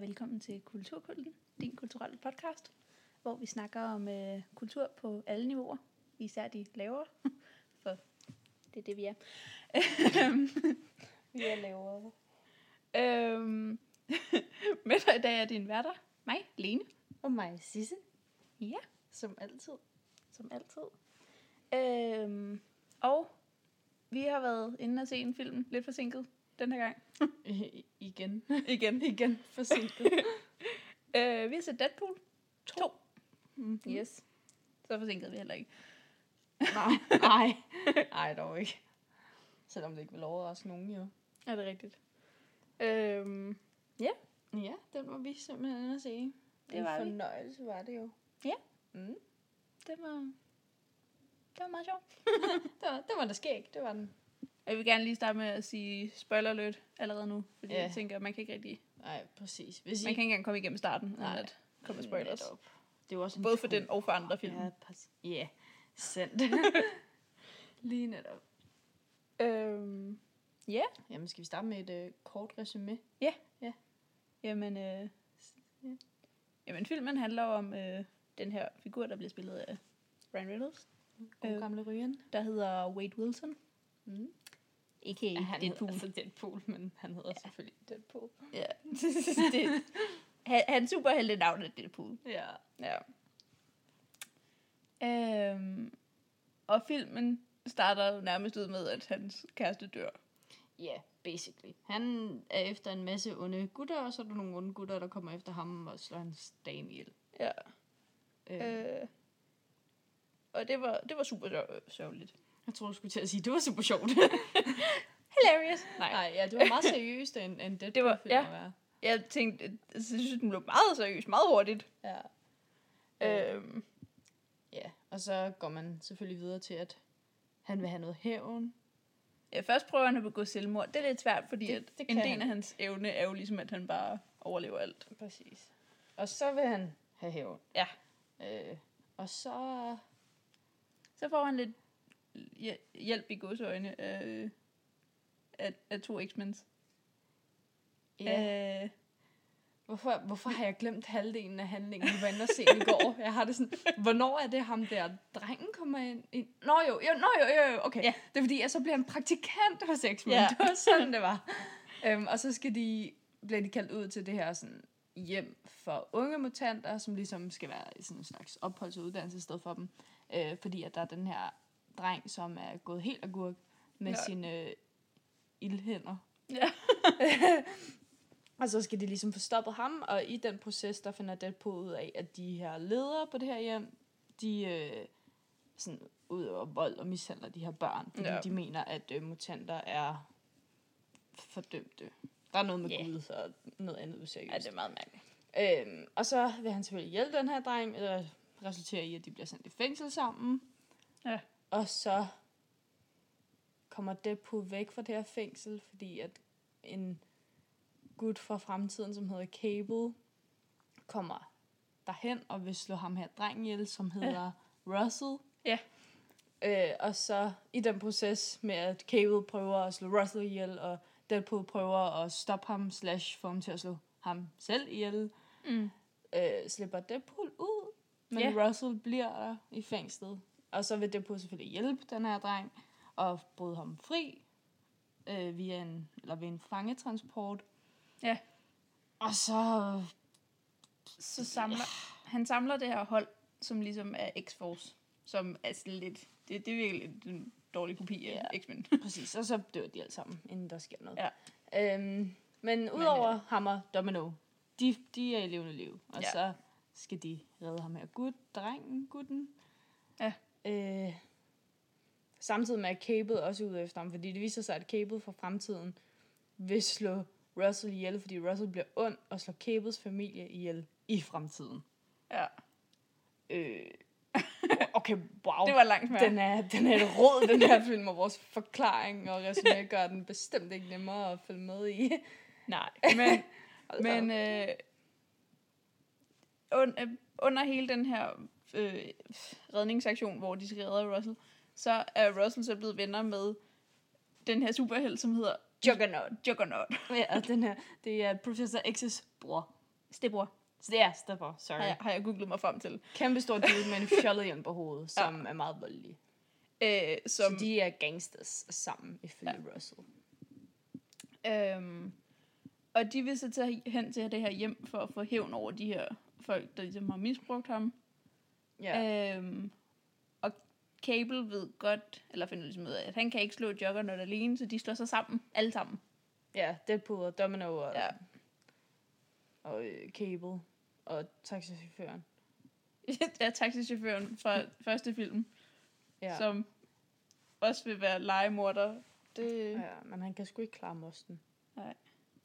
og velkommen til Kulturkulten, din kulturelle podcast, hvor vi snakker om øh, kultur på alle niveauer, især de lavere, for det er det, vi er. Vi er lavere. øhm, med dig i dag er din værter, mig, Lene, Og mig, Sisse, ja, som altid. som altid. Øhm, og vi har været inde og se en film, lidt forsinket den her gang. Igen. Igen. Igen forsinket. Øh, vi har set Deadpool 2. mm. Yes. Så forsinkede vi heller ikke. Nej, nej. Nej, dog ikke. Selvom det ikke vil overraske nogen, jo. Er det rigtigt? Øhm, Ja, den var vi simpelthen at se. Det en var vi. fornøjelse var det jo. Ja. Mm. det var, det var meget sjovt. Det, var, det var da skæg, det var den. Jeg vil gerne lige starte med at sige spoiler alert allerede nu, fordi Ja. jeg tænker, at man kan ikke rigtig, Nej, præcis. Hvis man kan ikke engang komme igennem starten, Nej. at komme spoilers. Netop. Det er også en Både for den og for andre film. Ja, præcis. Ja, sandt. Lige netop. Øhm, ja, Jamen, skal vi starte med et uh, kort resume? jamen, øh, ja. jamen filmen handler om øh, den her figur, der bliver spillet af Ryan Reynolds, God Øh. gamle Ryan. der hedder Wade Wilson. Mm. A.k.a. Ja, han Deadpool. hedder altså Deadpool, men han hedder ja. selvfølgelig Deadpool. Ja. det, han, hans superhelte navn er Deadpool. Ja. Ja. Øhm, og filmen starter jo nærmest ud med, at hans kæreste dør. Ja, yeah, basically. Han er efter en masse onde gutter, og så er der nogle onde gutter, der kommer efter ham og slår hans dame ihjel. Ja. Øh. Øh, og det var, det var super sør- sørgeligt. Jeg tror, du skulle til at sige, at det var super sjovt. Hilarious. Nej. Nej, ja, det var meget seriøst, end, end Deadpool Det var- film ja. at være. Jeg tænkte, jeg synes, den blev meget seriøs, meget hurtigt. Ja. Øh. Øhm, ja, og så går man selvfølgelig videre til, at han vil have noget hævn. ja, først prøver han at begå selvmord. Det er lidt svært, fordi Det- det, det det en del han. af hans evne er jo ligesom, at han bare overlever alt. Præcis. Og så vil han have hævn. Ja. Øh, og så... Så får han lidt hjælp i godsøjne af, af, af to X-Mens. Ja. Øh, Hvorfor, hvorfor har jeg glemt halvdelen af handlingen, vi var inde og se i går? Jeg har det sådan, hvornår er det ham der, drengen kommer ind? ind? Nå jo, jo, nå jo, jo, jo, okay. Ja. Det er fordi, jeg så bliver en praktikant hos X-Men. Ja. Det var sådan, det var. Um, og så skal de, bliver de kaldt ud til det her sådan, hjem for unge mutanter, som ligesom skal være i sådan en slags opholds- og uddannelsessted for dem. Øh, fordi at der er den her dreng, som er gået helt agurk med Ja. sine øh, ildhænder. Ja. Og så skal de ligesom få stoppet ham, og i den proces, der finder Deadpool ud af, at de her ledere på det her hjem, de øh, sådan udøver vold og mishandler de her børn, fordi Ja. de mener, at øh, mutanter er fordømte. Der er noget med yeah. Gud og noget andet useriøst. ja, det er meget mærkeligt. Øhm, og så vil han selvfølgelig hjælpe den her dreng, eller resulterer i, at de bliver sendt i fængsel sammen. Ja. Og så kommer Deadpool væk fra det her fængsel, fordi at en gut fra fremtiden, som hedder Cable, kommer derhen og vil slå ham her drengen ihjel, som hedder ja. Russell. Ja. Øh, og så i den proces med, at Cable prøver at slå Russell ihjel, og Deadpool prøver at stoppe ham, slash få ham til at slå ham selv ihjel, Mm. øh, slipper Deadpool ud, men yeah. Russell bliver der i fængslet. Og så vil Deadpool selvfølgelig hjælpe den her dreng og bryde ham fri øh, via en, eller ved en fangetransport. Ja. Og så... Så samler, han samler det her hold, som ligesom er X-Force, som er sådan lidt, det, det er virkelig en dårlig kopi af Ja. X-Men. Præcis, og så dør de alle sammen, inden der sker noget. Ja. Øhm, men udover men, ham og Domino, de, de er i levende liv. Og Ja. ja. så skal de redde ham her gut, drengen, gutten. Ja. Øh, samtidig med at Cable også er ude efter ham, fordi det viser sig, at Cable fra fremtiden vil slå Russell ihjel, fordi Russell bliver ond og slår Cables familie ihjel i fremtiden. ja. Øh, okay, wow. Det var langt mere. Den er, den er et råd, den her film, og vores forklaring og resume gør den bestemt ikke nemmere at følge med i. Nej, men, men øh, un, øh, under hele den her øh, redningsaktion, hvor de skal redde Russell, så er Russell så blevet venner med den her superhelt, som hedder Juggernaut. Juggernaut. Ja, og den her, det er Professor X's bror. Det er Stepper, sorry. har jeg, har jeg googlet mig frem til. Kæmpe stor dude med en fjollet hjelm på hovedet, som er meget voldelig. Øh, som, Så de er gangsters sammen, ifølge ja. Russell. Øhm, og de vil så tage hen til det her hjem for at få hævn over de her folk, der ligesom har misbrugt ham. Ja. Øhm, og Cable ved godt, eller finder ligesom ud af, at han kan ikke slå Juggernaut alene, så de slår sig sammen, alle sammen. ja, Deadpool og Domino og, Ja. ja. og øh, Cable og taxichaufføren. det er taxichaufføren fra første film, Ja. ja. som også vil være legemorder. Det, ja. ja, men han kan sgu ikke klare mosten. Nej.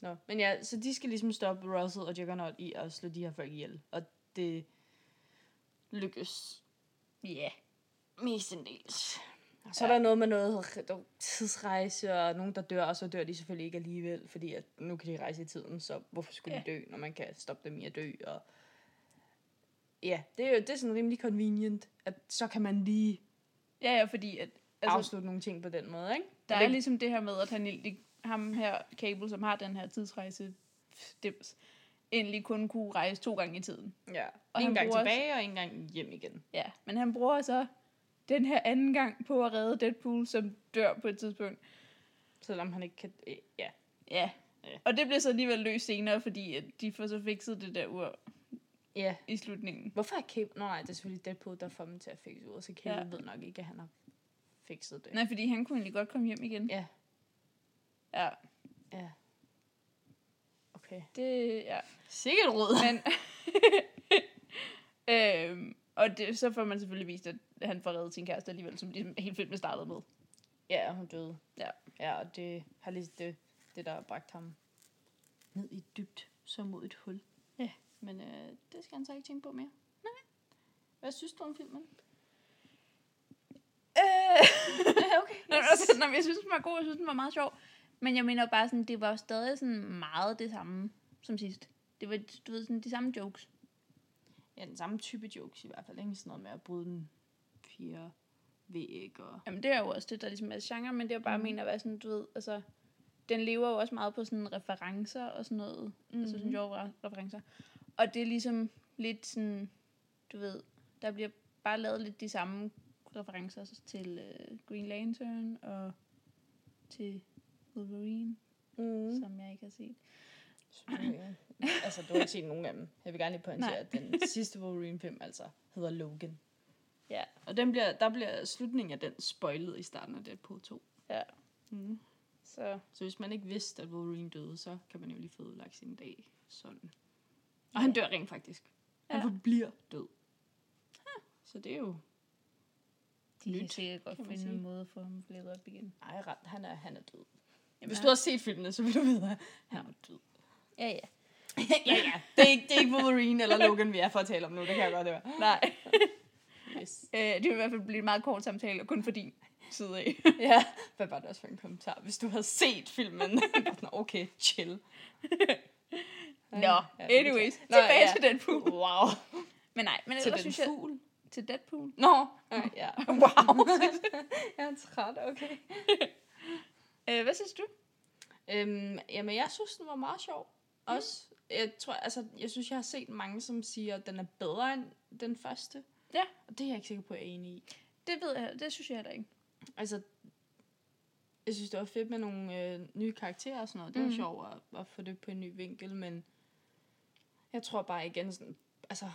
Nå, men ja, så de skal ligesom stoppe Russell og Juggernaut i at slå de her folk ihjel. Og det lykkes Yeah. mestendels. Og så er der noget med noget tidsrejse, og nogen, der dør, og så dør de selvfølgelig ikke alligevel, fordi at nu kan de rejse i tiden, så hvorfor skulle de dø, når man kan stoppe dem i at dø? Og ja, det er jo det er sådan rimelig convenient, at så kan man lige Ja, ja, fordi at, altså, afslutte nogle ting på den måde, ikke? der er ligesom det her med, at han ham her, Cable, som har den her tidsrejse, dims, egentlig kun kunne rejse to gange i tiden. Ja, Og en gang tilbage, og en gang hjem igen. Ja, men han bruger så den her anden gang på at redde Deadpool, som dør på et tidspunkt. Selvom han ikke kan... øh, Ja, Ja. Ja. Og det bliver så alligevel løst senere, fordi at de får så fikset det der ur ja. i slutningen. Hvorfor er Cable... Nå nej, det er selvfølgelig Deadpool, der får dem til at fikse ud, så Cable ja. ved nok ikke, at han har fikset det. Nej, fordi han kunne egentlig godt komme hjem igen. Ja, Ja, ja. Okay. det, ja. Sikkert råd. Men, øhm, og det, så får man selvfølgelig vist, at han får reddet sin kæreste alligevel, som ligesom hele filmen startede med. Ja, hun døde. Ja. Ja, og det har lige det, det der har bragt ham ned i dybt, som mod et hul. Ja. Men øh, det skal han så ikke tænke på mere. Nej. Hvad synes du om filmen? Øh. Okay. Nå, altså, nå, jeg synes, den var god, jeg synes, den var meget sjov. Men jeg mener bare sådan, det var stadig sådan meget det samme som sidst. Det var, du ved, sådan de samme jokes. Ja, den samme type jokes i hvert fald. Ikke sådan noget med at bryde den fire væg og... Jamen, det er jo også det, der ligesom er genre, men det er jo bare, mm. Mener, hvad sådan, du ved, altså, den lever jo også meget på sådan referencer og sådan noget. Mm. Altså sådan Mhm. referencer. Og det er ligesom lidt sådan, du ved, der bliver bare lavet lidt de samme referencer til uh, Green Lantern og til Wolverine, Mm. som jeg ikke har set. altså, du har ikke set nogen af dem. Jeg vil gerne lige pointere, at den sidste Wolverine-film altså hedder Logan. Ja. Og den bliver, der bliver slutningen af den spoilet i starten af Deadpool 2. Ja. Mm. Så Så hvis man ikke vidste, at Wolverine døde, så kan man jo lige få udlagt sin dag sådan. Og han dør rent faktisk. Han Ja. forbliver død. Så det er jo... de kan Nyt, sikkert godt kan finde en måde at få ham levet op igen. Nej, ret, han er, han er død. Jamen, Hvis ja. du har set filmene, så vil du vide, at han er død. Ja, ja. ja, ja. Det er, ikke, det er ikke Wolverine eller Logan, vi er for at tale om nu. Det kan jeg godt høre. Nej. Yes. Øh, det vil i hvert fald blive en meget kort samtale, og kun for din side af. Ja, hvad var det også for en kommentar? Hvis du havde set filmen, okay, chill. Nå, Ja, anyways. Nå, tilbage ja. til Deadpool. Wow. Men nej, men Til ellers synes jeg... fugl. Til Deadpool. Nå, øh, ja. Wow. Jeg er træt, okay. Øh, hvad synes du? Øhm, jamen, jeg synes, den var meget sjov. Også, jeg tror, altså, jeg synes, jeg har set mange, som siger, at den er bedre end den første. Ja. Og det er jeg ikke sikker på, at jeg er enig i. Det ved jeg, det synes jeg heller ikke. Altså, jeg synes, det var fedt med nogle øh, nye karakterer og sådan noget. Det var mm. sjovt at, at få det på en ny vinkel, men jeg tror bare igen sådan, altså,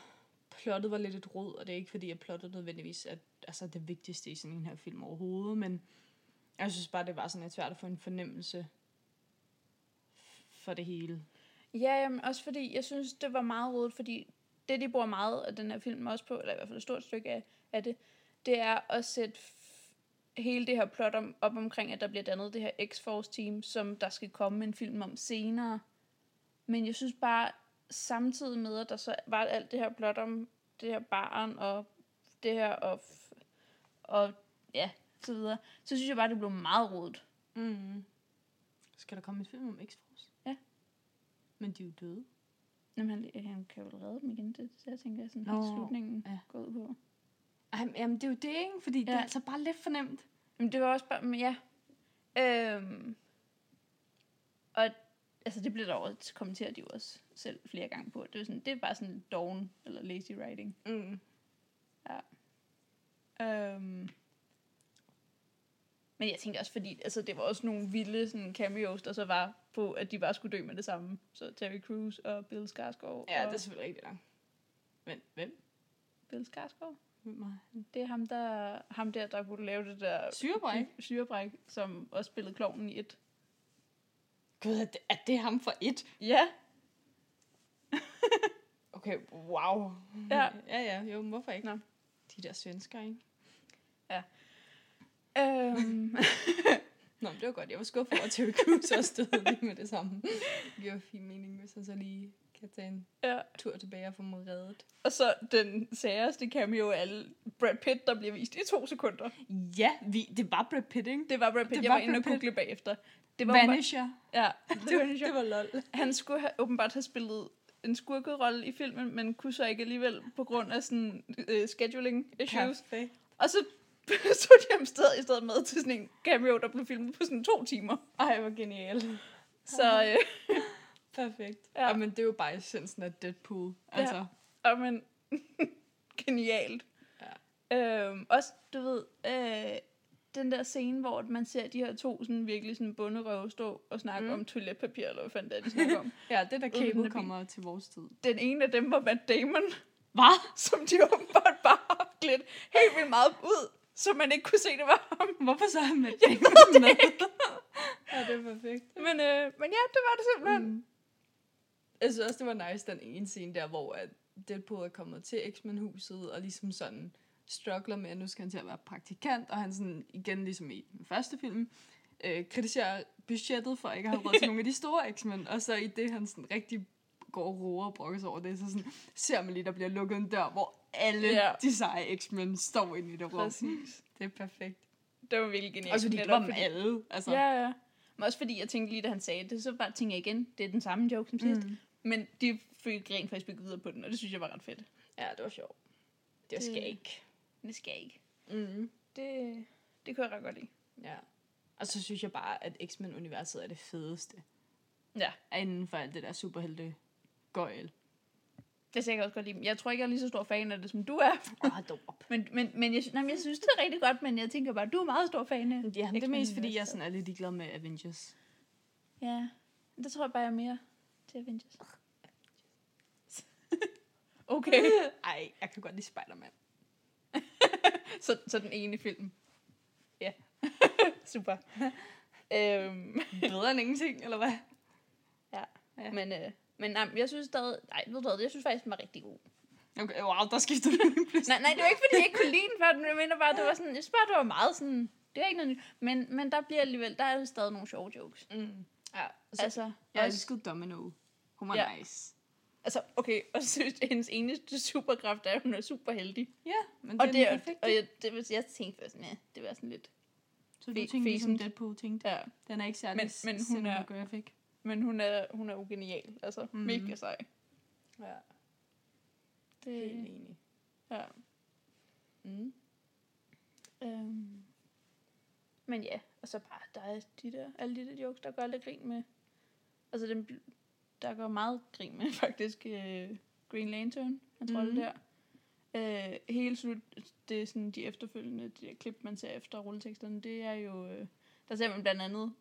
plottet var lidt et rod, og det er ikke fordi, at plottet nødvendigvis er altså, det vigtigste i sådan en her film overhovedet, men jeg synes bare, det var sådan lidt svært at få en fornemmelse for det hele. Ja, jamen, også fordi, jeg synes, det var meget rodet, fordi det, de bruger meget af den her film også på, eller i hvert fald et stort stykke af, af det, det er at sætte hele det her plot om, op omkring, at der bliver dannet det her X-Force-team, som der skal komme en film om senere. Men jeg synes bare, samtidig med, at der så var alt det her plot om det her barn, og det her, og, og ja, så videre, så synes jeg bare, det blev meget rodet. Mm. Skal der komme en film om X-Force? Ja. Men de er jo døde. Jamen, han, han kan jo redde dem igen, det, så jeg tænker, sådan Nå, helt slutningen ja. går ud på. Ej, jamen, det er jo det, ikke? Fordi ja. det Ja. er altså bare lidt fornemt. Men det var også bare, men ja. Øhm, og altså det bliver der også kommenteret de jo også selv flere gange på. Det er, sådan, det er bare sådan doven eller lazy writing. Mm. Øhm. Men jeg tænkte også, fordi altså, det var også nogle vilde sådan, cameos, der så var på, at de bare skulle dø med det samme. Så Terry Crews og Bill Skarsgård. Ja, og det er selvfølgelig rigtigt nok. Men hvem? Bill Skarsgård? Hvem er han? Det er ham der, ham der, der kunne lave det der Syrebræk? syrebræk, som også spillede klovnen i et. Gud, er det, er det ham for et? Ja, Okay, wow. Ja. ja, ja, jo, hvorfor ikke? Nå. De der svensker, ikke? Øhm, Nå, det var godt. Jeg var skuffet over, at Terry Crews også stod lige med det samme. Det giver fin mening, hvis han så lige kan tage en ja. tur tilbage og få mig reddet. Og så den særeste cameo af alle Brad Pitt, der bliver vist i to sekunder. Ja, vi, det var Brad Pitt, ikke? Det var Brad Pitt. Det jeg var var inde og google bagefter. Det var Vanisher. Ja, Det, var, det var lol. Han skulle have, åbenbart have spillet en skurkerolle i filmen, men kunne så ikke alligevel på grund af sådan uh, scheduling issues. Perfekt. Og så tog de sted, i stedet med til sådan en cameo, der blev filmet på sådan to timer. Ej, hvor genialt. Så, øh, Perfekt. Ja. Ja. ja. men det er jo bare essensen af Deadpool. Altså, og men, genialt. Ja. Øhm, også, du ved, øh, den der scene, hvor man ser de her to sådan virkelig sådan bunderøve stå og snakke mm. Om toiletpapir, eller hvad fanden det er, de snakker om. ja, det der bil. kommer til vores tid. Den ene af dem var Matt Damon, Hvad? som de åbenbart bare har klædt helt vildt meget ud, så man ikke kunne se, det var ham. Hvorfor så han med Jeg ved det med? ja, det er perfekt. Men, øh, men ja, det var det simpelthen. Mm. Jeg synes også, det var nice, den ene scene der, hvor at Deadpool er kommet til X-Men-huset, og ligesom sådan struggler med, at nu skal han til at være praktikant, og han sådan, igen ligesom i den første film, øh, kritiserer budgettet for ikke at have råd til nogle af de store X-Men, og så i det, han sådan rigtig går og roer og brokker sig over det, så sådan, ser man lige, der bliver lukket en dør, hvor alle Ja. yeah. de seje X-Men står inde i det rum. Præcis. Det er perfekt. Det var virkelig genialt. Også fordi det var med alle. Altså. Ja, ja. Men også fordi jeg tænkte lige, da han sagde det, så bare tænkte jeg igen, det er den samme joke som sidst. Mm. Men de fik rent faktisk bygget videre på den, og det synes jeg var ret fedt. ja, det var sjovt. Det ikke. Men det skal ikke. Mm. Det, det kunne jeg ret godt lide. Ja. Og så synes jeg bare, at X-Men-universet er det fedeste. Ja, Inden for alt det der superhelte gøjl. det skal jeg også godt lide. Jeg tror ikke, jeg er lige så stor fan af det, som du er. Åh, oh, dog. Men, men, men jeg, nej, jeg synes, det er rigtig godt, men jeg tænker bare, du er meget stor fan af Ja, det er mest fordi, jeg sådan er lidt ligeglad med Avengers. Ja, det tror jeg bare, jeg er mere til Avengers. okay, Ej, jeg kan godt lide Spider-Man. så, så den ene film. Ja, super. øhm, Bedre end ingenting, eller hvad? ja. Ja. Men, øh, men nej, jeg synes stadig, nej, ved du hvad, jeg synes faktisk, den var rigtig god. Okay, wow, der skifter du pludselig. Nej, nej, det var ikke, fordi jeg ikke kunne lide den før, men jeg mener bare, det var sådan, jeg synes bare, det var meget sådan, det var ikke noget nyt. Men, men der bliver alligevel, der er stadig nogle sjove jokes. Mm. Ja, så, Altså, jeg elskede Domino. Hun var Ja. nice. altså, okay, og så synes jeg, hendes eneste superkraft er, at hun er super heldig. Ja, men Og det, er er, den perfekte. og jeg, det, jeg tænkte først, nej, det var sådan lidt, Så du tænkte ligesom. Deadpool tænkte. ja. Den er ikke særlig Men- men hun er- cinematographic. Men hun er, hun er jo genial, altså, mm. Mega sej. Ja, Det, helt enig. ja. Mm. Øhm. Men ja, og så bare, der er de der, alle de der jokes, der gør lidt grin med. Altså, den, bl- der går meget grin med, faktisk, øh, Green Lantern, hans rolle Mhm. der. Øh, hele slut, det er sådan de efterfølgende, de der klip, man ser efter rulleteksterne, det er jo, øh, der ser man blandt andet,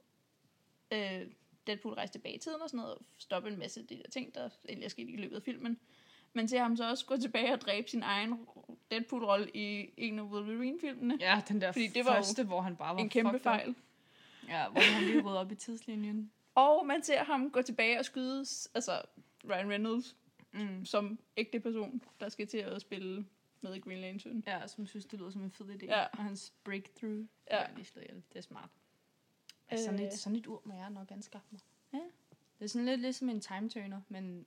øh, Deadpool rejse tilbage i tiden og sådan noget, og stoppe en masse af de der ting, der egentlig er sket i løbet af filmen. Man ser ham så også gå tilbage og dræbe sin egen Deadpool-rolle i en af Wolverine-filmene. Ja, den der Fordi det var første, hvor han bare var en kæmpe fejl. Ja, hvor han lige rydde op i tidslinjen. Og man ser ham gå tilbage og skyde, altså Ryan Reynolds, Mm. som ægte person, der skal til at spille med i Green Lantern. Ja, som synes, det lyder som en fed idé. Ja. Og hans breakthrough. Ja. Det er smart. Øh. Sådan, Øh. et, sådan et ur må jeg nok anskaffe mig. Ja. Det er sådan lidt ligesom en time turner, men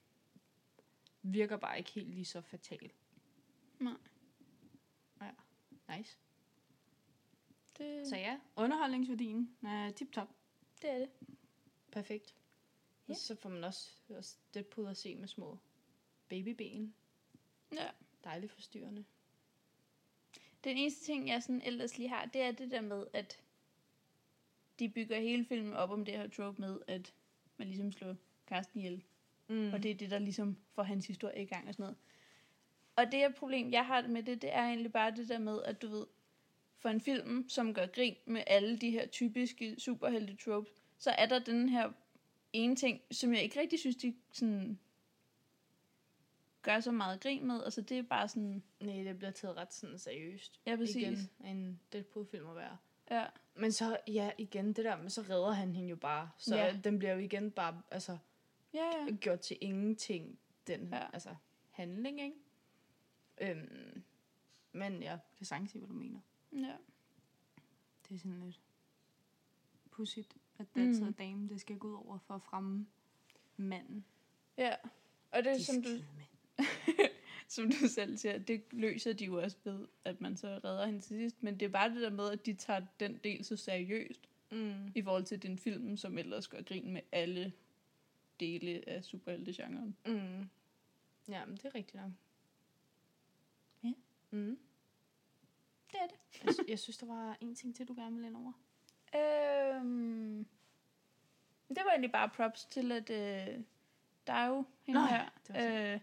virker bare ikke helt lige så fatal. Nej. Ja, nice. Det, Så ja, underholdningsværdien er tip-top. det er det. Perfekt. Ja. Og så får man også, også Deadpool at se med små babyben. Ja. Dejligt forstyrrende. Den eneste ting, jeg sådan ellers lige har, det er det der med, at de bygger hele filmen op om det her trope med, at med ligesom at slå Karsten ihjel. Mm. Og det er det, der ligesom får hans historie i gang og sådan noget. Og det er problem, jeg har med det, det er egentlig bare det der med, at du ved, for en film, som gør grin med alle de her typiske superhelte tropes, så er der den her ene ting, som jeg ikke rigtig synes, de sådan gør så meget grin med. Altså det er bare sådan, Nej, det bliver taget ret sådan seriøst. ja præcis. Igen, en Deadpool-film at være. Ja, Men så, ja, igen, det der, men så redder han hende jo bare. Så Ja. den bliver jo igen bare, altså, ja, ja. gjort til ingenting, den, Ja. altså, handling, ikke? Øhm, men ja, jeg kan sagtens se, hvad du mener. ja. Det er sådan lidt pudsigt, at den Mm. mm. dame, det skal gå ud over for at fremme manden. ja. Og det er De som du, mænd. som du selv siger, det løser de jo også ved, at man så redder hende til sidst. Men det er bare det der med, at de tager den del så seriøst, Mm. i forhold til den film, som ellers gør grin med alle dele af superhelte-genren. Mm. Ja, men det er rigtigt nok. Ja. Mm. Det er det. Jeg, jeg synes, der var en ting til, du gerne ville ind over. Øhm, det var egentlig bare props til, at øh, der er jo hende Nå, her, det var øh,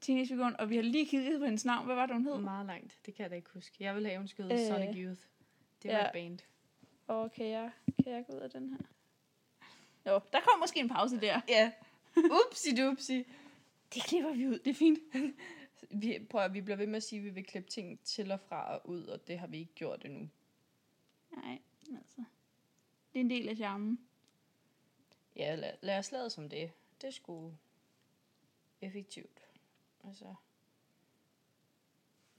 teenagefiguren, og vi har lige kigget på hendes navn. Hvad var det, hun hed? Meget langt. Det kan jeg da ikke huske. Jeg vil have, skød Øh, øh, Sonic Youth. Det var ja. et band. Og kan jeg, kan jeg gå ud af den her? Jo, der kom måske en pause der. Ja. Upsi dupsi. Det klipper vi ud, det er fint. Vi, prøv at, vi bliver ved med at sige, at vi vil klippe ting til og fra og ud, og det har vi ikke gjort endnu. Nej, altså. Det er en del af charmen. Ja, lad, lad os lade som det. Det er sgu effektivt. Altså,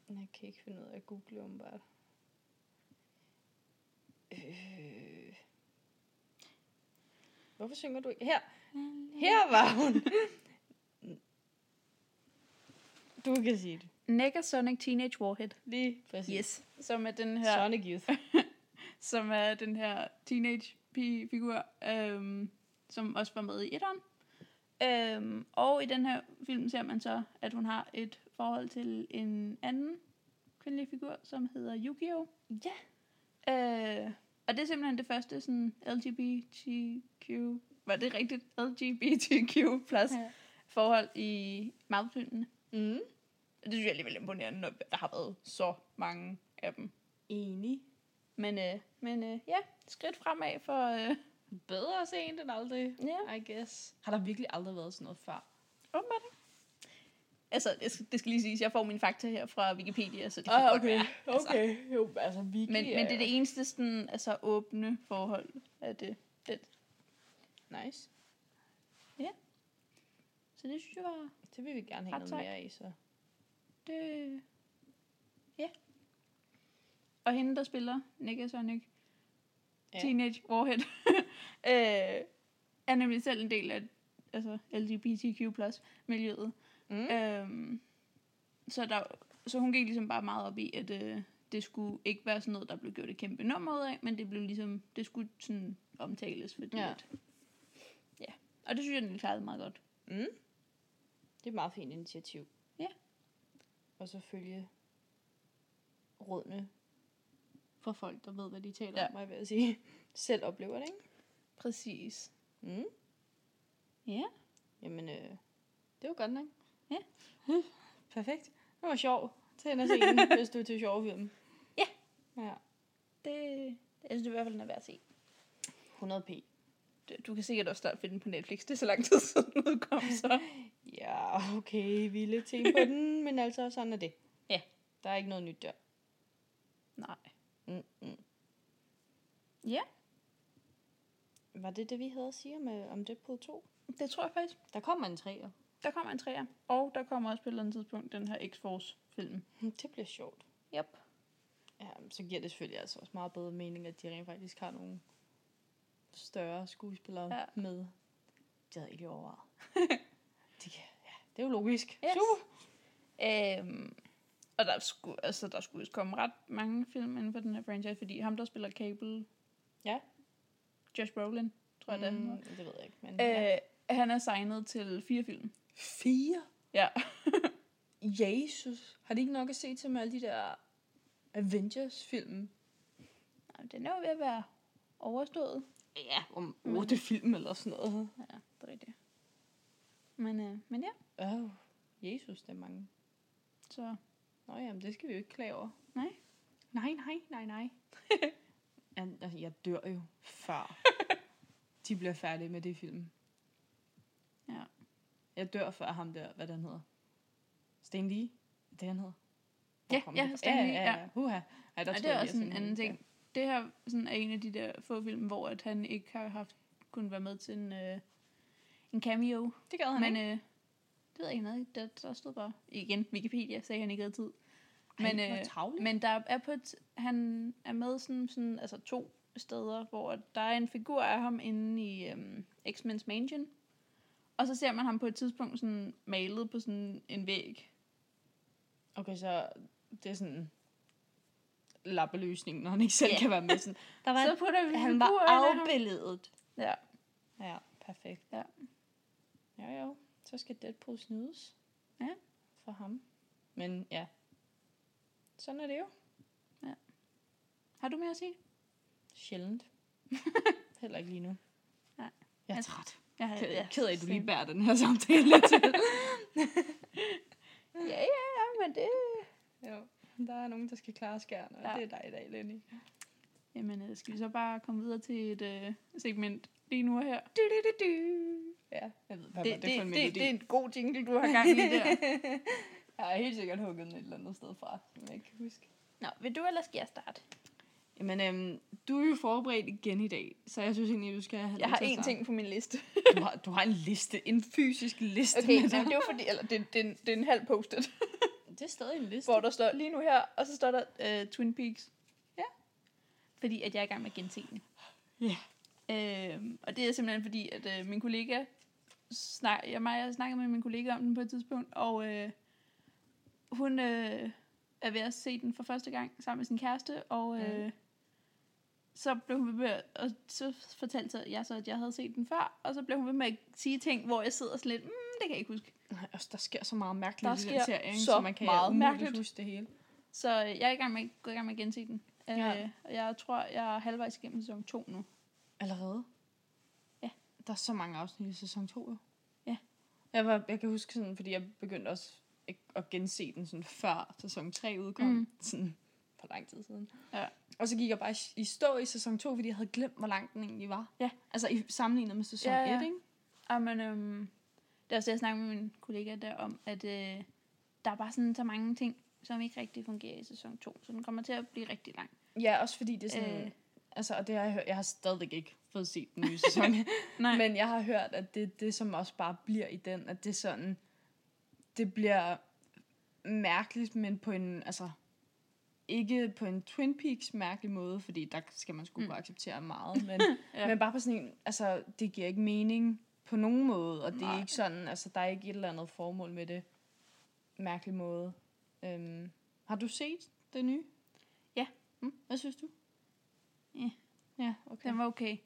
jeg kan ikke finde ud af at google åbenbart. Øh. Hvorfor synger du ikke? Her, her var hun. Du kan sige det. Negasonic Teenage Warhead. Lige præcis. Yes. Som er den her... Sonic Youth. som er den her teenage pige-figur, øhm, som også var med i etteren. Øhm, og i den her film ser man så, at hun har et forhold til en anden kvindelig figur, som hedder Yukio. Ja. Øh, og det er simpelthen det første sådan LGBTQ, var det rigtigt? LGBTQ plus Ja. forhold i Marvel-filmene. Mm. Og Det synes jeg alligevel imponerende, når der har været så mange af dem. Enig. Men, øh, men øh, ja, skridt fremad for... Øh, Bedre sent end aldrig, ja, I guess. Har der virkelig aldrig været sådan noget før? åbenbart ikke. Altså, det skal, det skal lige siges, jeg får mine fakta her fra Wikipedia, så det kan Ah, godt okay. være. Altså, Okay. Jo, altså Vicky men, men det er det eneste sådan, altså, åbne forhold af det. det. Nice. Så det synes jeg var... Det vil vi gerne have noget mere af, så. Det... Ja. Og hende, der spiller Negasonic Ja. Teenage Warhead, øh, er nemlig selv en del af altså LGBTQ plus miljøet. Mm. Øhm, så, der, så hun gik ligesom bare meget op i, at øh, det skulle ikke være sådan noget, der blev gjort et kæmpe nummer ud af, men det blev ligesom, det skulle sådan omtales, fordi Ja. At, ja. Og det synes jeg, den klarede meget godt. Mm. Det er et meget fint initiativ. Ja. Og så følge rådene for folk, der ved, hvad de taler Ja. om, hvad jeg vil sige. Selv oplever det, ikke? Præcis. Mm. Ja. Jamen, øh, det var godt nok. Ja. Perfekt. Det var sjov. Til at se den, hvis du er til sjove film. Ja. Ja. Det, jeg synes i hvert fald, den er værd at se. 100 p. Du, du kan sikkert også snart finde den på Netflix. Det er så lang tid siden, den udkom, så... Ja, okay, vi lidt sent på den, men altså, sådan er det. Ja. Der er ikke noget nyt der. Nej. Mm, mm. Ja, Var det det, vi havde at sige om, øh, om Deadpool 2? det tror jeg faktisk. Der kommer en træer. Der kommer en træer. Og der kommer også på et eller andet tidspunkt den her X-Force-film. Det bliver sjovt. Yep. Ja, så giver det selvfølgelig altså også meget bedre mening, at de rent faktisk har nogle større skuespillere Ja. med. Det havde jeg ikke overvejet. det, kan- ja, det er jo logisk. Yes. Super. Øhm, og der skulle, altså, der skulle komme ret mange film inden for den her franchise, fordi ham, der spiller Cable, Ja. Josh Brolin, tror jeg, det er, han Mm, hedder. det ved jeg ikke. Men, øh, Øh, han er signet til fire film. Fire? Ja. Jesus. Har de ikke nok at se til med alle de der Avengers-film? Nej, Den er jo ved at være overstået. Ja, om otte film eller sådan noget. Ja, det er rigtigt. Men, øh, men ja, Åh, oh, Jesus, det er mange. så Nå jamen, det skal vi jo ikke klage over. nej. Nej, nej, nej, nej. jeg, altså, jeg dør jo før de bliver færdige med det film. Ja. Jeg dør før ham der, hvad den hedder. Sten Lee? Det han hedder? Hvor Ja, ja? Stan Lee, ja, ja. ja. Uha. Ej, der tror det er også en anden ting. Det her sådan, er en af de der få film, hvor at han ikke har haft kunnet være med til en, øh, en cameo. Ja. Det gad han Men ikke. øh, det ved jeg ikke noget. Der, der stod bare, igen, Wikipedia sagde, han ikke havde tid. Ej, Men, hvor øh, men der er på et, han er med sådan, sådan, altså to steder, hvor der er en figur af ham inde i øhm, X-Men's Mansion. Og så ser man ham på et tidspunkt sådan malet på sådan en væg. Okay, så det er sådan lappeløsning, når han ikke selv Ja. kan være med. Sådan. Der var Så putter vi han var afbilledet. Ja. Ja, perfekt. Ja. Jo, jo. Så skal Deadpool snydes. Ja. For ham. Men ja. Sådan er det jo. Har du mere at sige? Sjældent. Heller ikke lige nu. Nej. Jeg er træt. Jeg Ked, ja, ked af, at du lige bærer den her samtale lidt til. Ja, ja, ja, men det... jo. Der er nogen, der skal klare skærne, og Ja. det er dig i dag, Lenny. Jamen, øh, skal vi så bare komme videre til et øh, segment lige nu og her? Du, du, du, du. Ja, jeg ved, hvad Det, var det, det, for en det, det, er en god jingle, du har gang i der. Jeg har helt sikkert hugget den et eller andet sted fra, som jeg ikke kan huske. Nå, vil du eller skal jeg starte? Jamen, øhm, du er jo forberedt igen i dag, så jeg synes egentlig, at du skal have Jeg har én ting på min liste. Du har, du har en liste, en fysisk liste. Okay, dig. det er jo fordi, eller det, det, er en- det er en halv postet, det er stadig en liste. hvor der står lige nu her, og så står der uh, Twin Peaks. Ja. Fordi at jeg er i gang med at gense den. Ja. Øhm, og det er simpelthen fordi, at øh, min kollega, snak, jeg, mig, jeg har snakket med min kollega om den på et tidspunkt, og øh, hun øh, er ved at se den for første gang sammen med sin kæreste, og øh, Mhm. så blev hun ved med, og så fortalte jeg så, at jeg havde set den før, og så blev hun ved med at sige ting, hvor jeg sidder sådan lidt, mm, det kan jeg ikke huske. Nej, altså, der sker så meget mærkeligt Der i den sker serie, så så man kan meget mærkeligt. huske det hele. Så øh, jeg er i gang med, gået i gang med at gense den. Ja. Øh, og jeg tror, jeg er halvvejs igennem sæson 2 nu. Allerede? Ja. Der er så mange afsnit i sæson 2, jo. Ja. Jeg, var, jeg kan huske sådan, fordi jeg begyndte også at gense den sådan før sæson 3 udkom. Mm. Sådan for lang tid siden. Ja. Og så gik jeg bare i- stå i sæson 2, fordi jeg havde glemt, hvor lang den egentlig var. Ja. Altså i sammenlignet med sæson Ja, 1, ja. ikke? Jamen, øhm, det er også det, jeg snakker med min kollega der om, at øh, der er bare sådan så mange ting, som ikke rigtig fungerer i sæson 2, så den kommer til at blive rigtig lang. Ja, også fordi det er sådan... Øh. Altså, og det har jeg hørt. Jeg har stadigvæk ikke fået set den nye sæson. Nej. Men jeg har hørt, at det det, som også bare bliver i den, at det er sådan... Det bliver mærkeligt, men på en... Altså, ikke på en Twin Peaks mærkelig måde, fordi der skal man sgu Mm. acceptere meget, men, Ja. men bare på sådan en, altså, det giver ikke mening på nogen måde, og det Nej. er ikke sådan, altså, der er ikke et eller andet formål med det mærkelig måde. Øhm, har du set det nye? Ja. Mm, hvad synes du? Ja. Ja, okay. Den var okay.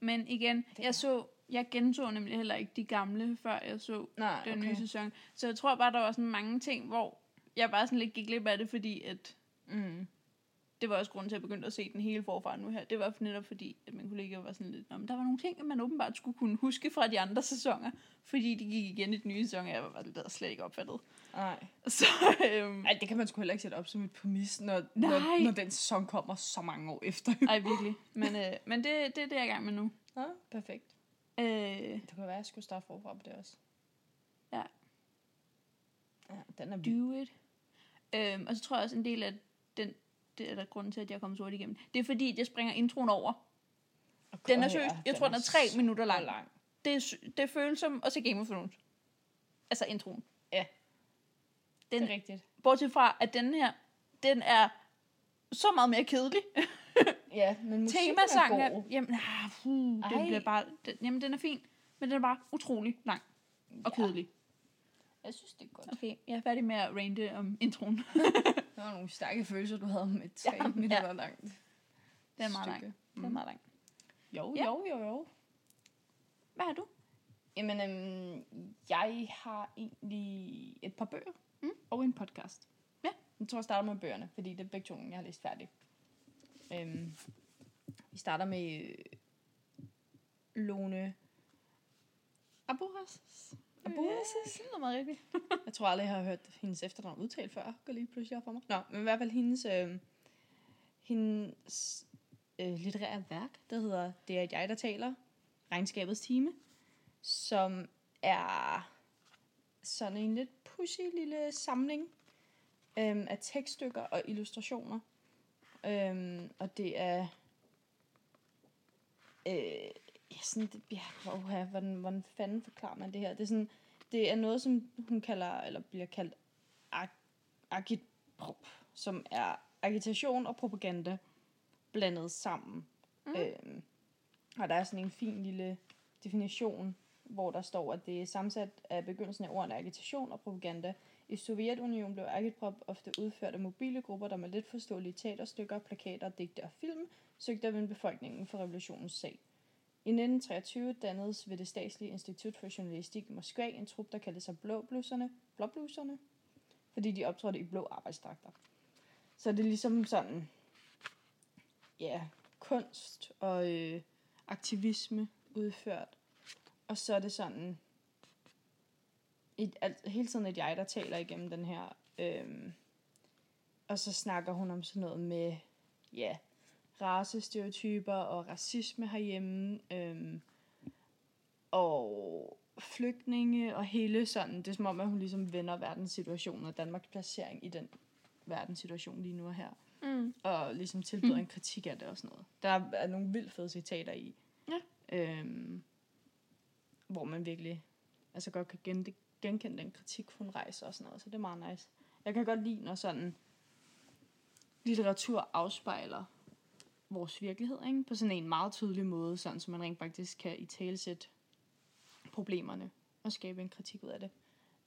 Men igen, er- jeg så, jeg genså nemlig heller ikke de gamle, før jeg så Nej, den okay. nye sæson. Så jeg tror bare, der var sådan mange ting, hvor jeg bare sådan lidt gik glip af det, fordi at Mm. det var også grunden til, at jeg begyndte at se den hele forfra nu her. Det var netop fordi, at min kollega var sådan lidt, "Nå, men der var nogle ting, man åbenbart skulle kunne huske fra de andre sæsoner, fordi de gik igen i den nye sæson, og jeg var det slet ikke opfattet. Nej. Så, øhm, Nej, det kan man sgu heller ikke sætte op som et præmis, når, Nej. når, når den sæson kommer så mange år efter. ej, virkelig. Men, øh, men det, det er det, jeg er i gang med nu. Ja, perfekt. Øh, Det kunne være, at jeg skulle starte forfra på det også. Ja. Ja, den er do it. Øhm, og så tror jeg også, en del af den, det er der grunden til, at jeg kommet så hurtigt igennem. Det er fordi, jeg springer introen over. Den er seriøst, jeg tror, den er tre så minutter lang. lang. Det, er det føles som at se Game of Thrones. Altså introen. Ja. Den, Det er rigtigt. Bortset fra, at den her, den er så meget mere kedelig. Ja, men musikken Temasangen er god. jamen, ah, puh, den Ej. bliver bare, den, jamen, den er fin, men den er bare utrolig lang og Ja. kedelig. Jeg synes, det er godt. Okay, jeg er færdig med at rante om introen. Der var nogle stærke følelser, du havde om et tre Ja, ja, minutter langt Den er meget lang. stykke. Den er meget lang. Jo, Ja. jo, jo, jo. Hvad har du? Jamen, øhm, jeg har egentlig et par bøger Mm. og en podcast. Ja. Jeg tror, jeg starter med bøgerne, fordi det er begge to, jeg har læst færdigt. Øhm, Vi starter med øh, Lone Aboras. Aboras? det lyder meget rigtigt. Jeg tror aldrig, jeg har hørt hendes efternavn udtalt før. Går lige pludselig op for mig. Nå, men i hvert fald hendes, øh, hendes øh, litterære værk, der hedder Det er jeg, der taler. Regnskabets time. Som er sådan en lidt pussy lille samling øh, af tekststykker og illustrationer. Øh, og det er... Øh, ja, sådan, det, ja, oh, hvordan, hvordan fanden forklarer man det her? Det er sådan, det er noget, som hun kalder, eller bliver kaldt ag- agitprop, som er agitation og propaganda blandet sammen. Mm. Øhm, og der er sådan en fin lille definition, hvor der står, at det er sammensat af begyndelsen af ordene agitation og propaganda. I Sovjetunionen blev agitprop ofte udført af mobile grupper, der med lidt forståelige teaterstykker, plakater, digte og film søgte at vinde befolkningen for revolutionens sag. I 1923 dannedes ved det statslige institut for journalistik i Moskva en trup, der kaldte sig Blåbluserne, Blåbluserne, fordi de optrådte i blå arbejdsdragter. Så det er ligesom sådan, ja, kunst og øh, aktivisme udført. Og så er det sådan, et, alt, hele tiden et jeg, der taler igennem den her. Øhm, og så snakker hun om sådan noget med, ja, racestereotyper og racisme herhjemme. Øhm, og flygtninge og hele sådan. Det er som om, at hun ligesom vender verdenssituationen og Danmarks placering i den verdenssituation lige nu og her. Mm. Og ligesom tilbyder mm. en kritik af det og sådan noget. Der er nogle vildt fede citater i. Ja. Øhm, hvor man virkelig altså godt kan gen- genkende den kritik, hun rejser og sådan noget. Så det er meget nice. Jeg kan godt lide, når sådan litteratur afspejler vores virkelighed, ikke? På sådan en meget tydelig måde, sådan så man rent faktisk kan i talesætte problemerne og skabe en kritik ud af det.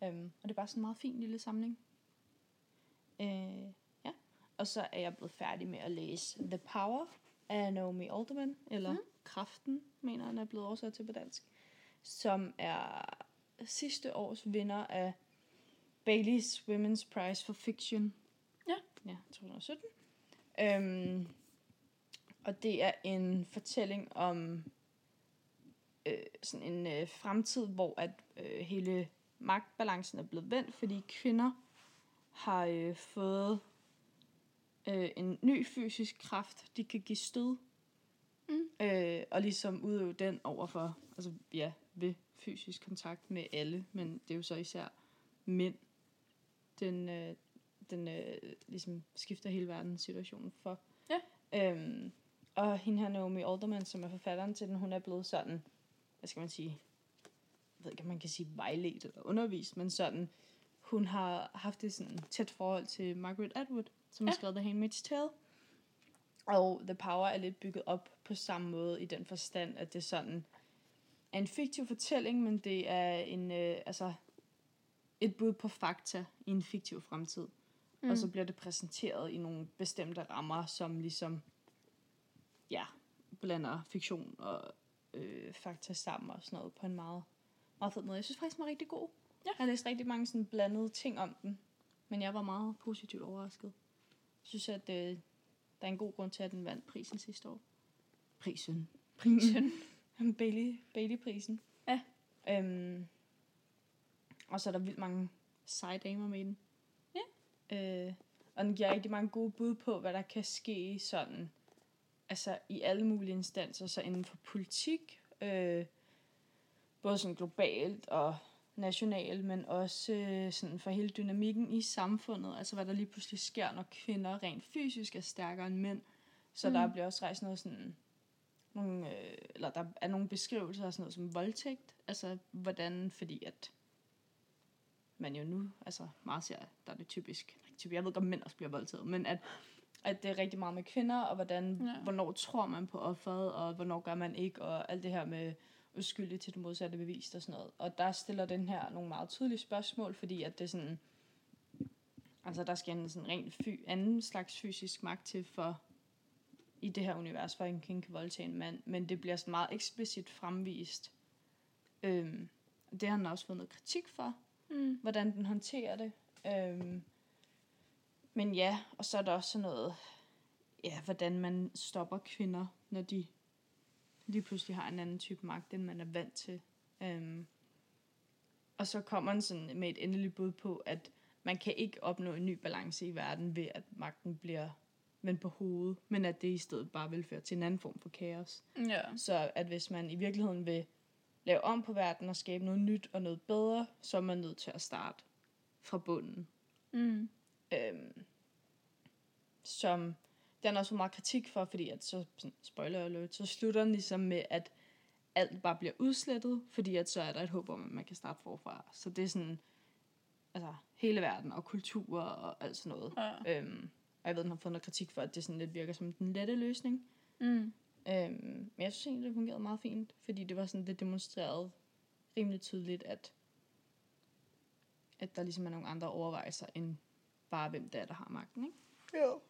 Um, og det er bare sådan en meget fin lille samling. Uh, ja. Og så er jeg blevet færdig med at læse The Power af Naomi Alderman, eller mm. Kraften, mener han er blevet oversat til på dansk, som er sidste års vinder af Bailey's Women's Prize for Fiction. Ja. Ja, 2017. Um, og det er en fortælling om øh, sådan en øh, fremtid, hvor at øh, hele magtbalancen er blevet vendt, fordi kvinder har øh, fået øh, en ny fysisk kraft, de kan give stød, Mm. øh, og ligesom udøve den overfor, altså ja, ved fysisk kontakt med alle, men det er jo så især mænd, den, øh, den øh, ligesom skifter hele verdens situationen for. Ja. Øhm, og hende her Naomi Alderman, som er forfatteren til den, hun er blevet sådan, hvad skal man sige, jeg ved ikke, om man kan sige vejledt eller undervist, men sådan, hun har haft et sådan tæt forhold til Margaret Atwood, som ja. har skrevet The Handmaid's Tale. Og The Power er lidt bygget op på samme måde i den forstand, at det sådan er en fiktiv fortælling, men det er en, øh, altså, et bud på fakta i en fiktiv fremtid. Mm. Og så bliver det præsenteret i nogle bestemte rammer, som ligesom, ja, blander fiktion og øh, fakta sammen og sådan noget på en meget, meget fed måde. Jeg synes faktisk, den var rigtig god. Ja. Jeg har læst rigtig mange sådan blandede ting om den, men jeg var meget positivt overrasket. Jeg synes, at øh, der er en god grund til, at den vandt prisen sidste år. Prisen. Prisen. Bailey, Bailey-prisen. Ja. Øhm, og så er der vildt mange seje damer med i den. Ja. Øh, og den giver rigtig mange gode bud på, hvad der kan ske sådan, altså i alle mulige instanser, så inden for politik, øh, både sådan globalt og nationalt, men også øh, sådan for hele dynamikken i samfundet, altså hvad der lige pludselig sker, når kvinder rent fysisk er stærkere end mænd. Så mm. der bliver også rejst noget sådan, nogle, øh, eller der er nogle beskrivelser af sådan noget som voldtægt, altså hvordan, fordi at man jo nu, altså meget ser, der er det typisk, typisk jeg ved godt, at mænd også bliver voldtaget, men at, at det er rigtig meget med kvinder, og hvordan, Ja. ja. hvornår tror man på offeret, og hvornår gør man ikke, og alt det her med uskyldig til det modsatte bevist og sådan noget. Og der stiller den her nogle meget tydelige spørgsmål, fordi at det er sådan, altså der skal en sådan rent fy, anden slags fysisk magt til for i det her univers, for en kvinde kan voldtage en mand, men det bliver sådan meget eksplicit fremvist. Øhm, det har han også fået noget kritik for, Mm. hvordan den håndterer det. Øhm, men ja, og så er der også sådan noget ja, hvordan man stopper kvinder, når de lige pludselig har en anden type magt, end man er vant til. Øhm, og så kommer man sådan med et endeligt bud på, at man kan ikke opnå en ny balance i verden ved, at magten bliver vendt på hovedet, men at det i stedet bare vil føre til en anden form for kaos. Ja. Så at hvis man i virkeligheden vil lave om på verden og skabe noget nyt og noget bedre, så er man nødt til at starte fra bunden. Mm. Øhm, som den er også meget kritik for, fordi at så, sådan, spoiler alert, så slutter den ligesom med, at alt bare bliver udslettet, fordi at så er der et håb om, at man kan starte forfra. Så det er sådan, altså hele verden og kultur og alt sådan noget. Ja. Øhm, og jeg ved, den har fået noget kritik for, at det sådan lidt virker som den lette løsning. Mm. Øhm, men jeg synes egentlig, det fungerede meget fint, fordi det var sådan, det demonstrerede rimelig tydeligt, at, at der ligesom er nogle andre overvejelser, end bare hvem det er, der har magten, ikke? Jo.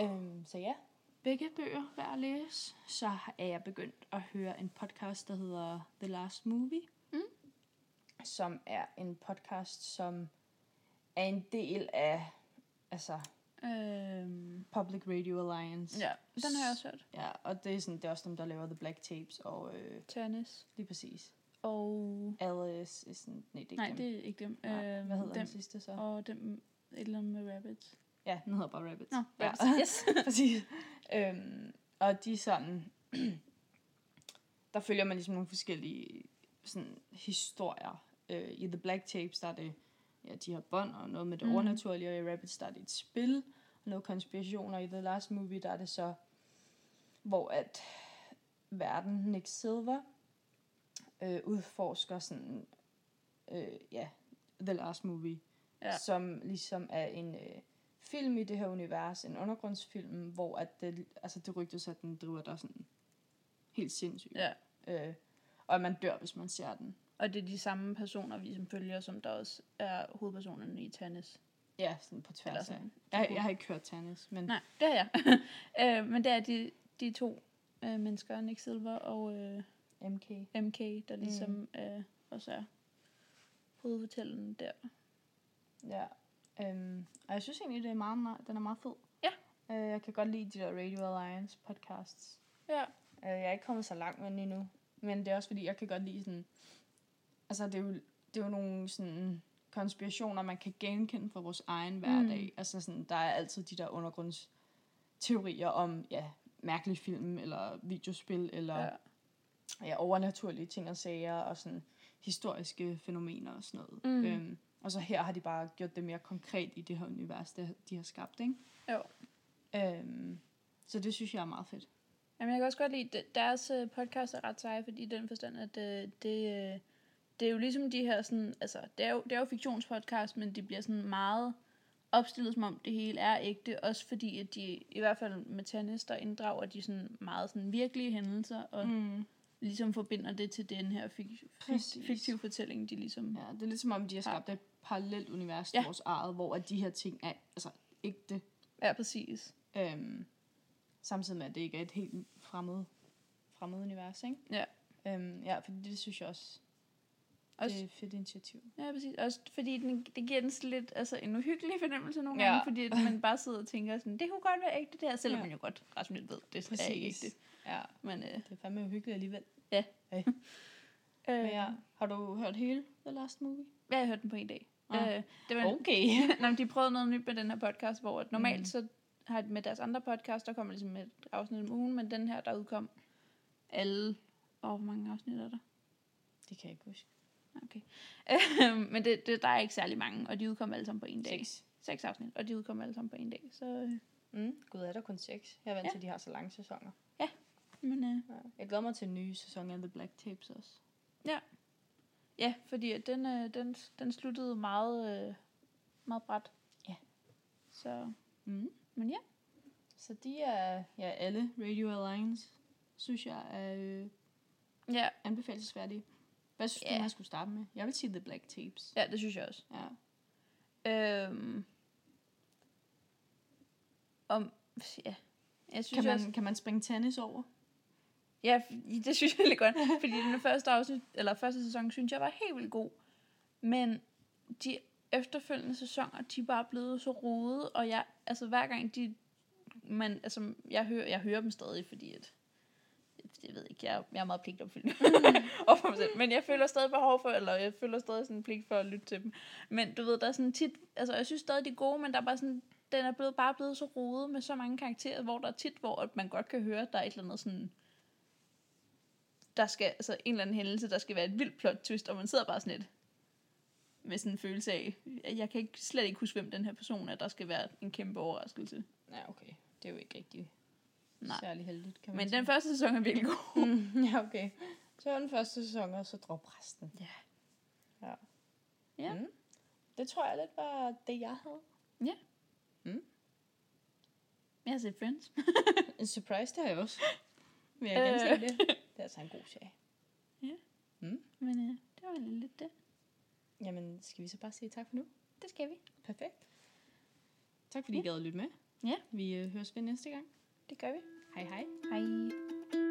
Øhm, så ja, begge bøger værd at læse. Så er jeg begyndt at høre en podcast, der hedder The Last Movie. Mm. Som er en podcast, som er en del af altså, Øhm, Public Radio Alliance. ja, den har jeg også hørt. Ja, og det er, sådan, det er også dem, der laver The Black Tapes, og øh, Tennis. lige præcis. Og... Alice er sådan, nej, det er ikke Nej, dem. det er ikke dem. Nej, Øhm, Hvad hedder dem, den sidste så? Og dem, et eller andet med rabbits. Ja, den hedder bare Rabbits. Nå, ja. rabbits. Yes. Præcis. Øhm, og de er sådan, der følger man ligesom nogle forskellige sådan, historier. Øh, I The Black Tapes, der er det ja, de her bånd og noget med det mm. overnaturlige, og i er det et spil, og noget konspiration, og i The Last Movie, der er det så, hvor at verden, Nick Silver, øh, udforsker sådan, øh, ja, The Last Movie, Ja. ja. som ligesom er en øh, film i det her univers, en undergrundsfilm, hvor at det, altså det rygtes, at den driver der sådan helt sindssygt. Ja. Øh, og at man dør, hvis man ser den. Og det er de samme personer, vi som følger, som der også er hovedpersonerne i tennis. Ja, sådan på tværs Eller af. Jeg, jeg har ikke hørt tennis, men Nej, det er jeg. øh, men det er de, de to øh, mennesker, Nick Silver og øh, MK. MK, der ligesom mm. øh, også er hovedfortælleren der. Ja. Øhm, og jeg synes egentlig, det er meget, meget, den er meget fed. Ja. Øh, jeg kan godt lide de der Radio Alliance podcasts. Ja. Øh, jeg er ikke kommet så langt med den endnu. Men det er også fordi, jeg kan godt lide sådan... Altså, det er jo, det er jo nogle sådan konspirationer, man kan genkende fra vores egen hverdag. Mm. Altså, sådan, der er altid de der undergrundsteorier om, ja, mærkelige film, eller videospil, eller ja. ja. Overnaturlige ting og sager, og sådan historiske fænomener og sådan noget. Mm. Øhm, og så her har de bare gjort det mere konkret i det her univers, det, de har skabt, ikke? Jo. Øhm, så det synes jeg er meget fedt. Jamen, jeg kan også godt lide, deres øh, podcast er ret seje, fordi i den forstand, at øh, det, øh, det er jo ligesom de her sådan, altså, det er jo, det er jo fiktionspodcast, men de bliver sådan meget opstillet, som om det hele er ægte, også fordi, at de, i hvert fald med tennis, der inddrager de sådan meget sådan virkelige hændelser, og mm. Ligesom forbinder det til den her fik, fik, fiktive fortælling, de ligesom... Ja, det er lidt som om, de har skabt et parallelt univers til Ja. vores eget, hvor at de her ting er altså ægte. Ja, præcis. Øhm, samtidig med, at det ikke er et helt fremmed, fremmed univers, ikke? Ja. Øhm, ja, for det synes jeg også, Også, det er et fedt initiativ. Ja, præcis. Også fordi den, det giver den sådan lidt altså, en uhyggelig fornemmelse nogle Ja. gange, fordi at man bare sidder og tænker sådan, det kunne godt være ægte det her, selvom Ja. man jo godt rationelt ved, det er ikke ægte. Ja, Men, øh, det er fandme uhyggeligt alligevel. øh, Men ja, har du hørt hele The Last Movie? Jeg har hørt den på en dag. Ah. Øh, det var, Okay. Nå, de prøvede noget nyt med den her podcast, hvor at normalt Mm. så har med deres andre podcast, der kommer ligesom med et afsnit om ugen, men den her, der udkom alle... Åh, oh, hvor mange afsnit er der? det kan jeg ikke huske. Okay. Men det, det, der er ikke særlig mange, og de udkom alle sammen på en dag. Seks. Seks afsnit, og de udkom alle sammen på en dag. Så, øh, Mm, gud, er der kun seks? Jeg er vant Ja. til, at de har så lange sæsoner. men øh, Ja. Jeg glæder mig til en ny sæson af The Black Tapes også. ja, fordi at den, øh, den, den sluttede meget, øh, meget bræt. Ja. Så, Mm. men ja. Så de er, ja, alle Radio Alliance, synes jeg er øh, Ja, anbefalesværdige. Hvad synes Ja. du, man skulle starte med? Jeg vil sige The Black Tapes. ja, det synes jeg også. Ja. Øhm, om, ja. Jeg synes Kan, man, også, kan man springe tennis over? ja, det synes jeg lidt godt, fordi den første afsnit, eller første sæson, synes jeg var helt vildt god. Men de efterfølgende sæsoner, de er bare blevet så rode, og jeg, altså hver gang de man, altså, jeg, hører, jeg hører dem stadig, fordi at, jeg jeg, er- meget pligtopfyldende over for mig selv. Men jeg føler stadig behov for, eller jeg føler stadig sådan en pligt for at lytte til dem. Men du ved, der er sådan tit, altså jeg synes stadig, de er gode, men der er bare sådan, den er blevet, bare blevet så rodet med så mange karakterer, hvor der er tit, hvor at man godt kan høre, at der er et eller andet sådan, der skal, altså en eller anden hændelse, der skal være et vildt plot twist, og man sidder bare sådan lidt med sådan en følelse af, at jeg kan ikke, slet ikke huske, hvem den her person er, der skal være en kæmpe overraskelse. Ja, okay. Det er jo ikke rigtig Nej. særlig heldigt, kan man Men sige. den første sæson er virkelig god. Mm, ja, okay. Så var den første sæson, og så drop resten. Ja. Ja. Ja. Mm. Det tror jeg lidt var det, jeg havde. Jeg har set Friends. En surprise, det har jeg også. Vil jeg gerne Øh. det. Det er altså en god serie. Men øh, det var lidt det. Jamen, skal vi så bare sige tak for nu? Det skal vi. Perfekt. Tak fordi I gad at lytte med. Ja. Vi øh, høres ved næste gang. Det gør vi. Hej hej. Hej.